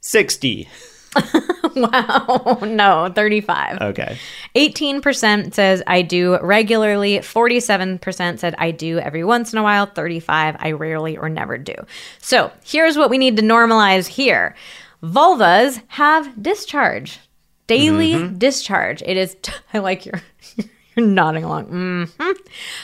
60 wow, no, 35. okay 18% says I do regularly, 47% said I do every once in a while, 35 I rarely or never do. So, here's what we need to normalize here. Vulvas have discharge. Daily mm-hmm. discharge. It is t- I like your nodding along. hmm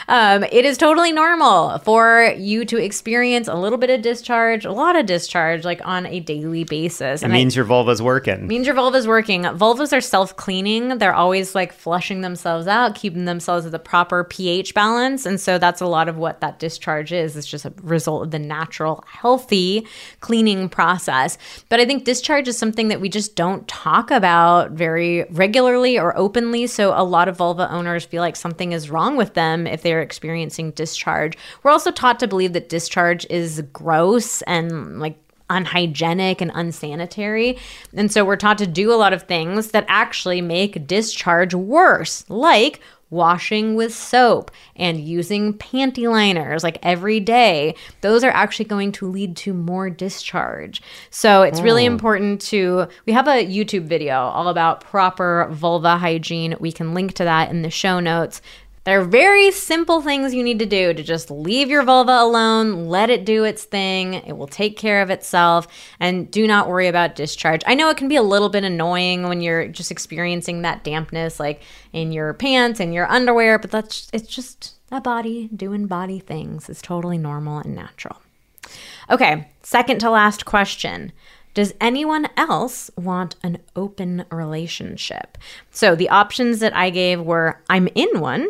Um, it is totally normal for you to experience a little bit of discharge, a lot of discharge, like on a daily basis. it means your vulva's working means your vulva's working. Vulvas are self cleaning. They're always like flushing themselves out, keeping themselves at the proper pH balance. And so that's a lot of what that discharge is. It's just a result of the natural, healthy cleaning process. But I think discharge is something that we just don't talk about very regularly or openly. So a lot of vulva owners feel like something is wrong with them if they're experiencing discharge. We're also taught to believe that discharge is gross and like unhygienic and unsanitary. And so we're taught to do a lot of things that actually make discharge worse, like washing with soap and using panty liners like every day. Those are actually going to lead to more discharge. So it's really oh. important to we have a YouTube video all about proper vulva hygiene. We can link to that in the show notes. There are very simple things you need to do to just leave your vulva alone, let it do its thing. It will take care of itself, and do not worry about discharge. I know it can be a little bit annoying when you're just experiencing that dampness, like in your pants and your underwear, but that's it's just a body doing body things. It's totally normal and natural. Okay, second to last question. Does anyone else want an open relationship? So the options that I gave were I'm in one,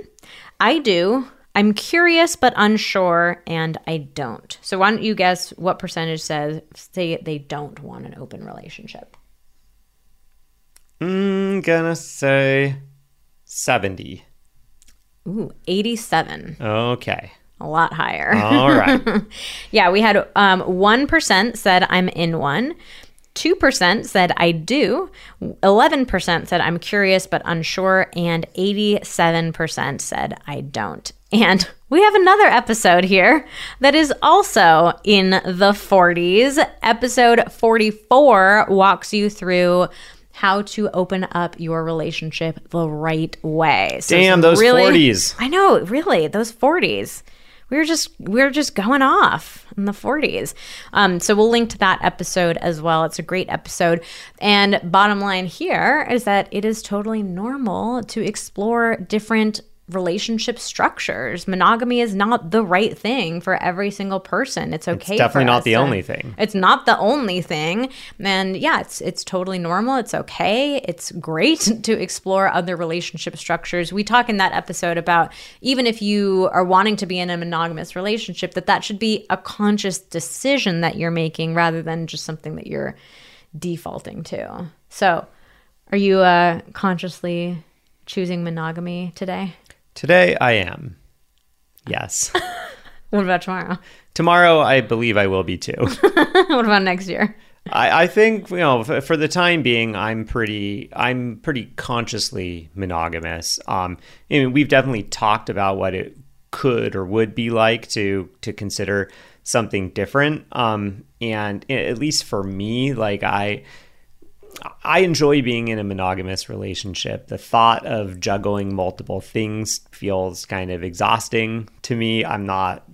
I do, I'm curious but unsure, and I don't. So why don't you guess what percentage says say they don't want an open relationship? i'm gonna say 70 Ooh, 87. okay A lot higher. all right Yeah, we had um, 1% said I'm in one. 2% said I do. 11% said I'm curious but unsure. And 87% said I don't. And we have another episode here that is also in the 40s. Episode 44 walks you through how to open up your relationship the right way. So Damn, those 40s. I know, really, those 40s. We were just we were just going off in the 40s. Um, so we'll link to that episode as well. It's a great episode. And bottom line here is that it is totally normal to explore different relationship structures. Monogamy is not the right thing for every single person. It's okay. It's definitely not the only thing. It's not the only thing. And yeah, it's it's totally normal. It's okay. It's great to explore other relationship structures. We talk in that episode about even if you are wanting to be in a monogamous relationship that that should be a conscious decision that you're making rather than just something that you're defaulting to. So, are you uh consciously choosing monogamy today? Today I am. Yes. What about tomorrow? Tomorrow I believe I will be too. what about next year? I, I think you know for, for the time being I'm pretty I'm pretty consciously monogamous. Um, I mean we've definitely talked about what it could or would be like to to consider something different. Um, and at least for me, like I I enjoy being in a monogamous relationship. The thought of juggling multiple things feels kind of exhausting to me. I'm not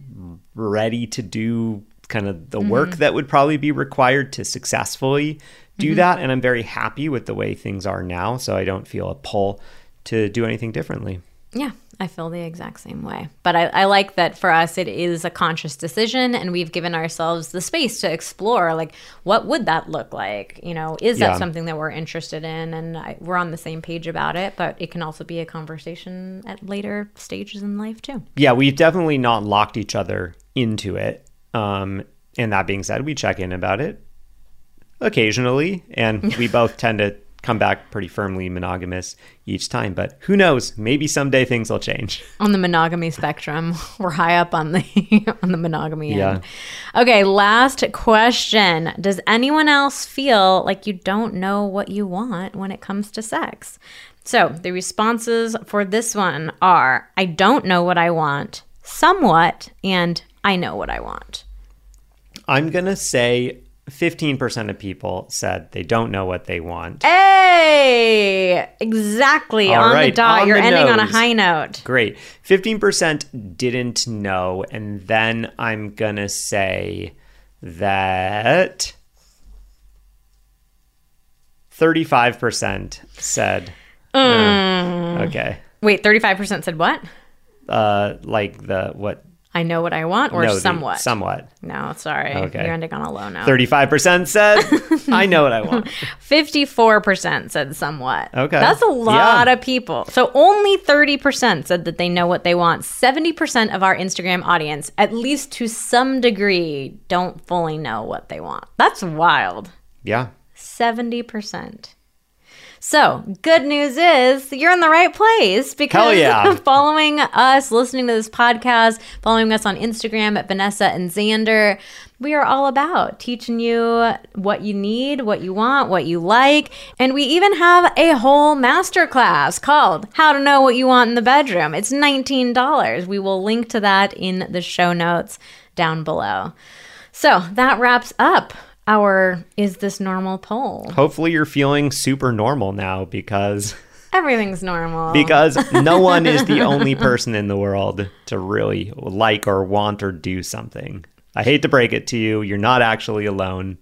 ready to do kind of the mm-hmm. work that would probably be required to successfully do mm-hmm. that. And I'm very happy with the way things are now. So I don't feel a pull to do anything differently. Yeah, I feel the exact same way. But I, I like that for us, it is a conscious decision, and we've given ourselves the space to explore like, what would that look like? You know, is that something that we're interested in? And I, we're on the same page about it, but it can also be a conversation at later stages in life, too. yeah, we've definitely not locked each other into it. Um, and that being said, we check in about it occasionally, and we both tend to come back pretty firmly monogamous each time. But who knows? Maybe someday things will change. On the monogamy spectrum, we're high up on the on the monogamy Yeah. end. Okay, last question. Does anyone else feel like you don't know what you want when it comes to sex? So, the responses for this one are I don't know what I want, somewhat, and I know what I want. I'm gonna say 15% of people said they don't know what they want. Hey, exactly All on the dot. on You're the ending on a high note. Great. 15% didn't know. And then I'm going to say that 35% said. Mm. "Uh, okay. Wait, 35% said what? Uh, like the what? I know what I want or no, somewhat? somewhat. no, sorry. Okay. You're ending on a low note. 35% said, I know what I want. 54% said somewhat. Okay. That's a lot Yeah. of people. So only 30% said that they know what they want. 70% of our Instagram audience, at least to some degree, don't fully know what they want. That's wild. Yeah. 70%. So, good news is you're in the right place because yeah. following us, listening to this podcast, following us on Instagram at Vanessa and Xander, we are all about teaching you what you need, what you want, what you like. And we even have a whole masterclass called How to Know What You Want in the Bedroom. It's $19. We will link to that in the show notes down below. So, that wraps up our Is This Normal poll. Hopefully you're feeling super normal now because Everything's normal. because no one is the only person in the world to really like or want or do something. I hate to break it to you, you're not actually alone.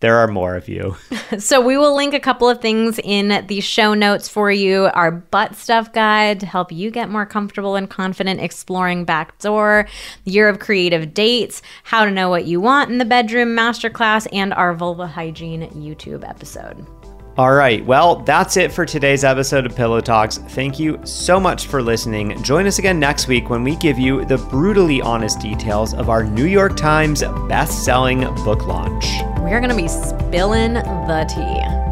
There are more of you. so we will link a couple of things in the show notes for you. Our butt stuff guide to help you get more comfortable and confident exploring backdoor, the year of creative dates, how to know what you want in the bedroom masterclass, and our vulva hygiene YouTube episode. All right, well, that's it for today's episode of Pillow Talks. Thank you so much for listening. Join us again next week when we give you the brutally honest details of our New York Times best-selling book launch. We're going to be spilling the tea.